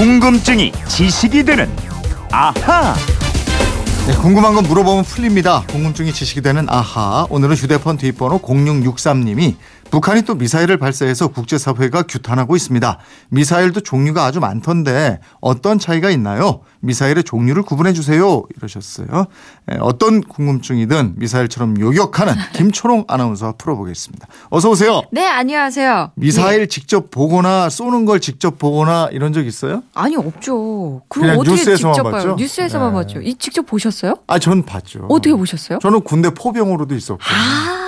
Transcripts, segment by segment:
궁금증이 지식이 되는 아하. 네, 궁금한 건 물어보면 풀립니다. 궁금증이 지식이 되는 아하. 오늘은 휴대폰 뒷번호 0663님이 북한이 또 미사일을 발사해서 국제사회가 규탄하고 있습니다. 미사일도 종류가 아주 많던데 어떤 차이가 있나요? 미사일의 종류를 구분해 주세요. 이러셨어요. 예, 어떤 궁금증이든 미사일처럼 요격하는 김초롱 아나운서 풀어보겠습니다. 어서 오세요. 네, 안녕하세요. 미사일 네. 직접 보거나 쏘는 걸 직접 보거나 이런 적 있어요? 아니 없죠. 그럼 어떻게 뉴스에서만 직접 봤죠? 봐요? 뉴스에서만 네. 봤죠. 이 직접 보셨어요? 아, 전 봤죠. 어떻게 보셨어요? 저는 군대 포병으로도 있었고.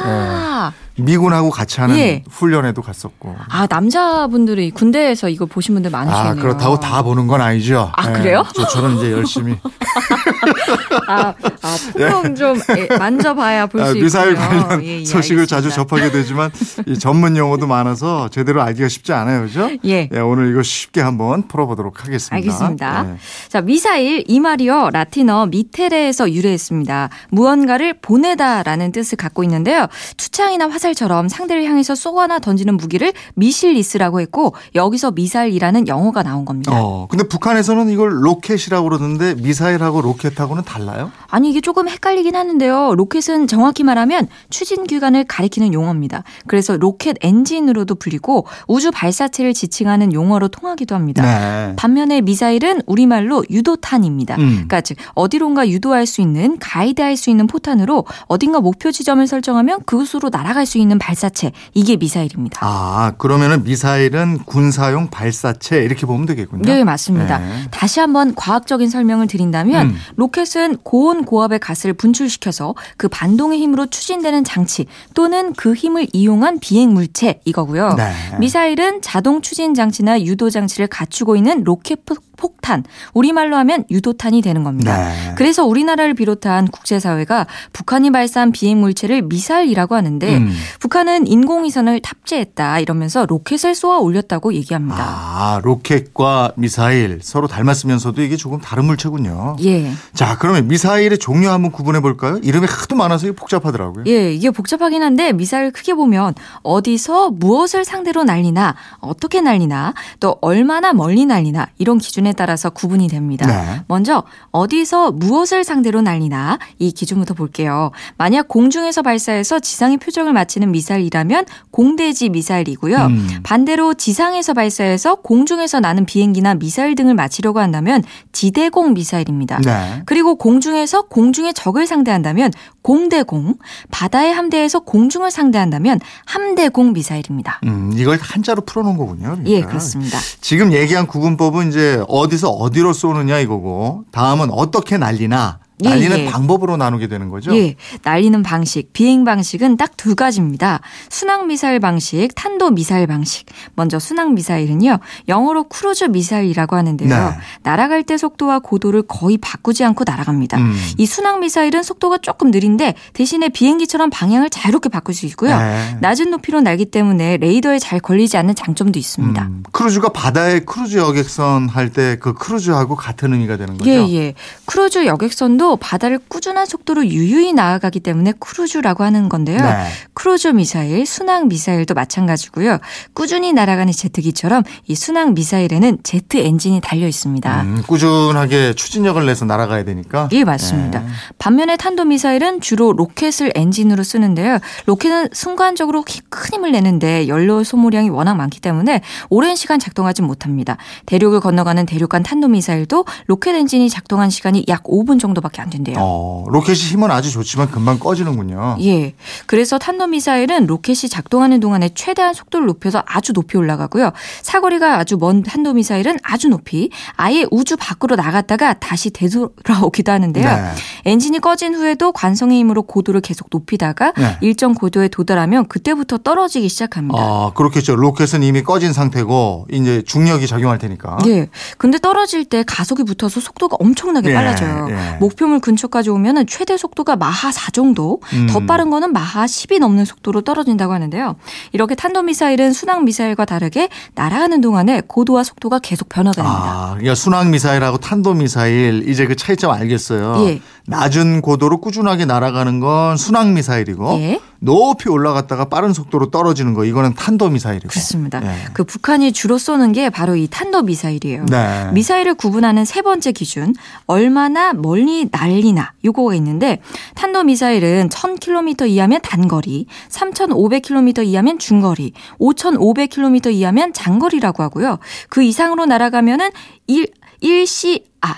아, 미군하고 같이 하는 예. 훈련에도 갔었고. 아 남자분들이 군대에서 이거 보신 분들 많으시네요. 아, 그렇다고 다 보는 건 아니죠. 아, 그래요? 저처럼 이제 열심히 아, 아 포병 좀 예, 만져봐야 볼 아, 수. 미사일 관련 예, 예, 소식을 자주 알겠습니다. 접하게 되지만 이 전문 용어도 많아서 제대로 알기가 쉽지 않아요. 그죠? 예. 오늘 이거 쉽게 한번 풀어보도록 하겠습니다. 알겠습니다. 네. 자, 미사일 이 말이요. 라틴어 mittere에서 유래했습니다. 무언가를 보내다라는 뜻을 갖고 있는데요. 투창 이나 화살처럼 상대를 향해서 쏘거나 던지는 무기를 missilis라고 했고 여기서 미사일이라는 영어가 나온 겁니다. 어, 근데 북한에서는 이걸 로켓이라고 그러는데 미사일하고 로켓하고는 달라요? 아니 이게 조금 헷갈리긴 하는데요. 로켓은 정확히 말하면 추진 기관을 가리키는 용어입니다. 그래서 로켓 엔진으로도 불리고 우주 발사체를 지칭하는 용어로 통하기도 합니다. 네. 반면에 미사일은 우리말로 유도탄입니다. 음. 그러니까 즉 어디론가 유도할 수 있는 가이드할 수 있는 포탄으로 어딘가 목표 지점을 설정하면 그곳으로 날아갈 수 있는 발사체 이게 미사일입니다. 아, 그러면은 미사일은 군사용 발사체 이렇게 보면 되겠군요. 네, 맞습니다. 네. 다시 한번 과학적인 설명을 드린다면 음. 로켓은 고온 고압의 가스를 분출시켜서 그 반동의 힘으로 추진되는 장치 또는 그 힘을 이용한 비행 물체 이거고요. 네. 미사일은 자동 추진 장치나 유도 장치를 갖추고 있는 로켓 폭- 폭탄, 우리말로 하면 유도탄이 되는 겁니다. 네. 그래서 우리나라를 비롯한 국제사회가 북한이 발사한 비행 물체를 미사일이라고 하는데 음. 북한은 인공위성을 탑재했다 이러면서 로켓을 쏘아 올렸다고 얘기합니다. 아, 로켓과 미사일 서로 닮았으면서도 이게 조금 다른 물체군요. 예. 자, 그러면 미사일의 종류 한번 구분해 볼까요? 이름이 하도 많아서 이게 복잡하더라고요. 예, 이게 복잡하긴 한데 미사일 크게 보면 어디서 무엇을 상대로 날리나, 어떻게 날리나, 또 얼마나 멀리 날리나 이런 기준에 따라서 구분이 됩니다. 네. 먼저 어디서 무엇을 상대로 날리나 이 기준부터 볼게요. 만약 공중에서 발사해서 지상의 표적을 맞히는 미사일이라면 공대지 미사일이고요. 음. 반대로 지상에서 발사해서 공중에서 나는 비행기나 미사일 등을 맞히려고 한다면 지대공 미사일입니다. 네. 그리고 공중에서 공중의 적을 상대한다면 공대공, 바다의 함대에서 공중을 상대한다면 함대공 미사일입니다. 음, 이걸 한자로 풀어놓은 거군요. 그러니까. 예, 그렇습니다. 지금 얘기한 구분법은 이제 어 디서 어디로 쏘느냐 이거고 다음은 어떻게 날리나 예, 날리는 예. 방법으로 나누게 되는 거죠. 예, 날리는 방식, 비행 방식은 딱 두 가지입니다. 순항 미사일 방식, 탄도 미사일 방식. 먼저 순항 미사일은요, 영어로 크루즈 미사일이라고 하는데요. 네. 날아갈 때 속도와 고도를 거의 바꾸지 않고 날아갑니다. 음. 이 순항 미사일은 속도가 조금 느린데 대신에 비행기처럼 방향을 자유롭게 바꿀 수 있고요. 네. 낮은 높이로 날기 때문에 레이더에 잘 걸리지 않는 장점도 있습니다. 음, 크루즈가 바다에 크루즈 여객선 할 때 그 크루즈하고 같은 의미가 되는 거죠. 예, 예. 크루즈 여객선도 바다를 꾸준한 속도로 유유히 나아가기 때문에 크루즈라고 하는 건데요. 네. 크루즈 미사일, 순항 미사일도 마찬가지고요. 꾸준히 날아가는 제트기처럼 이 순항 미사일에는 제트 엔진이 달려 있습니다. 음, 꾸준하게 추진력을 내서 날아가야 되니까. 예, 맞습니다. 네. 반면에 탄도 미사일은 주로 로켓을 엔진으로 쓰는데요. 로켓은 순간적으로 히- 큰 힘을 내는데 연료 소모량이 워낙 많기 때문에 오랜 시간 작동하지 못합니다. 대륙을 건너가는 대륙간 탄도 미사일도 로켓 엔진이 작동한 시간이 약 5분 정도밖에 안 된대요. 어, 로켓이 힘은 아주 좋지만 금방 꺼지는군요. 예. 그래서 탄도 미사일은 로켓이 작동하는 동안에 최대한 속도를 높여서 아주 높이 올라가고요. 사거리가 아주 먼 탄도 미사일은 아주 높이 아예 우주 밖으로 나갔다가 다시 되돌아오기도 하는데요. 네. 엔진이 꺼진 후에도 관성의 힘으로 고도를 계속 높이다가 네. 일정 고도에 도달하면 그때부터 떨어지기 시작합니다. 아, 그렇겠죠. 로켓은 이미 꺼진 상태고 이제 중력이 작용할 테니까. 예. 근데 떨어질 때 가속이 붙어서 속도가 엄청나게 예, 빨라져요. 예. 목표 물 근처까지 오면은 최대 속도가 마하 4 정도, 더 음. 빠른 거는 마하 10이 넘는 속도로 떨어진다고 하는데요. 이렇게 탄도 미사일은 순항 미사일과 다르게 날아가는 동안에 고도와 속도가 계속 변화가 됩니다. 아, 그러니까 순항 미사일하고 탄도 미사일 이제 그 차이점 알겠어요. 예. 낮은 고도로 꾸준하게 날아가는 건 순항 미사일이고 예. 높이 올라갔다가 빠른 속도로 떨어지는 거 이거는 탄도 미사일이고. 그렇습니다. 예. 그 북한이 주로 쏘는 게 바로 이 탄도 미사일이에요. 네. 미사일을 구분하는 세 번째 기준 얼마나 멀리 날리나 요거가 있는데 탄도 미사일은 1000km 이하면 단거리, 3500km 이하면 중거리, 5500km 이하면 장거리라고 하고요. 그 이상으로 날아가면은 1 1C 아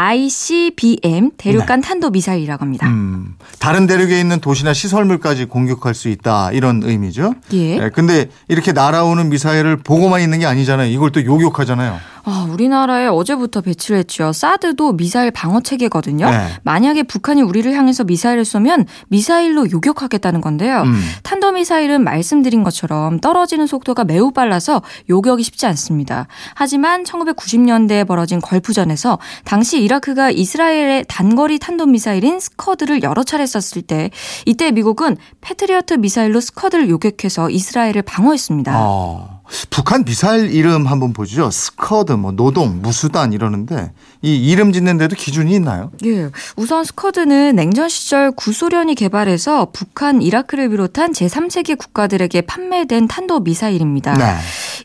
ICBM 대륙간 탄도 미사일이라고 합니다. 네. 음, 다른 대륙에 있는 도시나 시설물까지 공격할 수 있다 이런 의미죠. 예. 예, 근데 이렇게 날아오는 미사일을 보고만 있는 게 아니잖아요. 이걸 또 요격하잖아요. 아, 우리나라에 어제부터 배치를 했죠. 사드도 미사일 방어 체계거든요. 네. 만약에 북한이 우리를 향해서 미사일을 쏘면 미사일로 요격하겠다는 건데요. 음. 탄도 미사일은 말씀드린 것처럼 떨어지는 속도가 매우 빨라서 요격이 쉽지 않습니다. 하지만 1990년대에 벌어진 걸프전에서 당시 이라크가 이스라엘의 단거리 탄도 미사일인 스커드를 여러 차례 썼을 때 이때 미국은 패트리어트 미사일로 스커드를 요격해서 이스라엘을 방어했습니다. 어, 북한 미사일 이름 한번 보죠. 스커드, 뭐 노동, 무수단 이러는데 이 이름 짓는데도 기준이 있나요? 예. 우선 스커드는 냉전 시절 구소련이 개발해서 북한, 이라크를 비롯한 제3세계 국가들에게 판매된 탄도 미사일입니다. 네.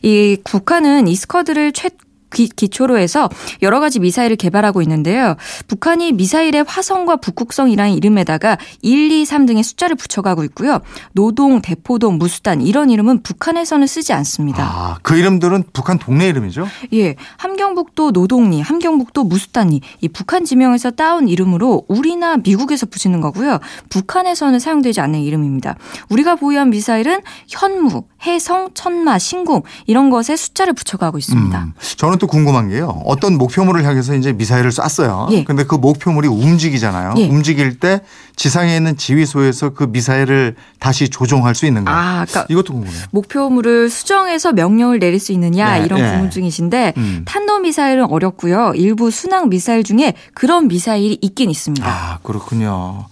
이 북한은 이 스커드를 최 기, 기초로 해서 여러 가지 미사일을 개발하고 있는데요. 북한이 미사일의 화성과 북극성이라는 이름에다가 1, 2, 3 등의 숫자를 붙여가고 있고요. 노동, 대포동, 무수단 이런 이름은 북한에서는 쓰지 않습니다. 아, 그 이름들은 북한 동네 이름이죠? 예, 함경북도 노동리, 함경북도 무수단리 이 북한 지명에서 따온 이름으로 우리나 미국에서 붙이는 거고요. 북한에서는 사용되지 않는 이름입니다. 우리가 보유한 미사일은 현무, 해성, 천마, 신공 이런 것에 숫자를 붙여가고 있습니다. 음, 저는 또 궁금한 게요. 어떤 목표물을 향해서 이제 미사일을 쐈어요. 예. 근데 그 목표물이 움직이잖아요. 예. 움직일 때 지상에 있는 지휘소에서 그 미사일을 다시 조종할 수 있는가? 아, 그러니까 이것도 궁금해요. 목표물을 수정해서 명령을 내릴 수 있느냐 네, 이런 네. 궁금증이신데 음. 탄도 미사일은 어렵고요. 일부 순항 미사일 중에 그런 미사일이 있긴 있습니다. 아, 그렇군요.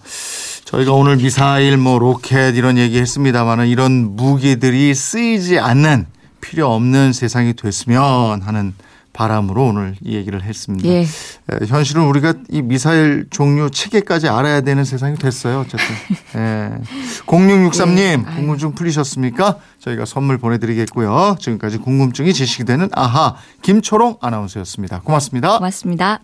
저희가 오늘 미사일 뭐 로켓 이런 얘기 했습니다만은 이런 무기들이 쓰이지 않는 필요 없는 세상이 됐으면 하는 바람으로 오늘 이 얘기를 했습니다. 예. 에, 현실은 우리가 이 미사일 종류 체계까지 알아야 되는 세상이 됐어요. 어쨌든. 예. 0663님 예. 궁금증 풀리셨습니까? 저희가 선물 보내드리겠고요. 지금까지 궁금증이 지식이 되는 아하 김초롱 아나운서였습니다. 고맙습니다. 고맙습니다.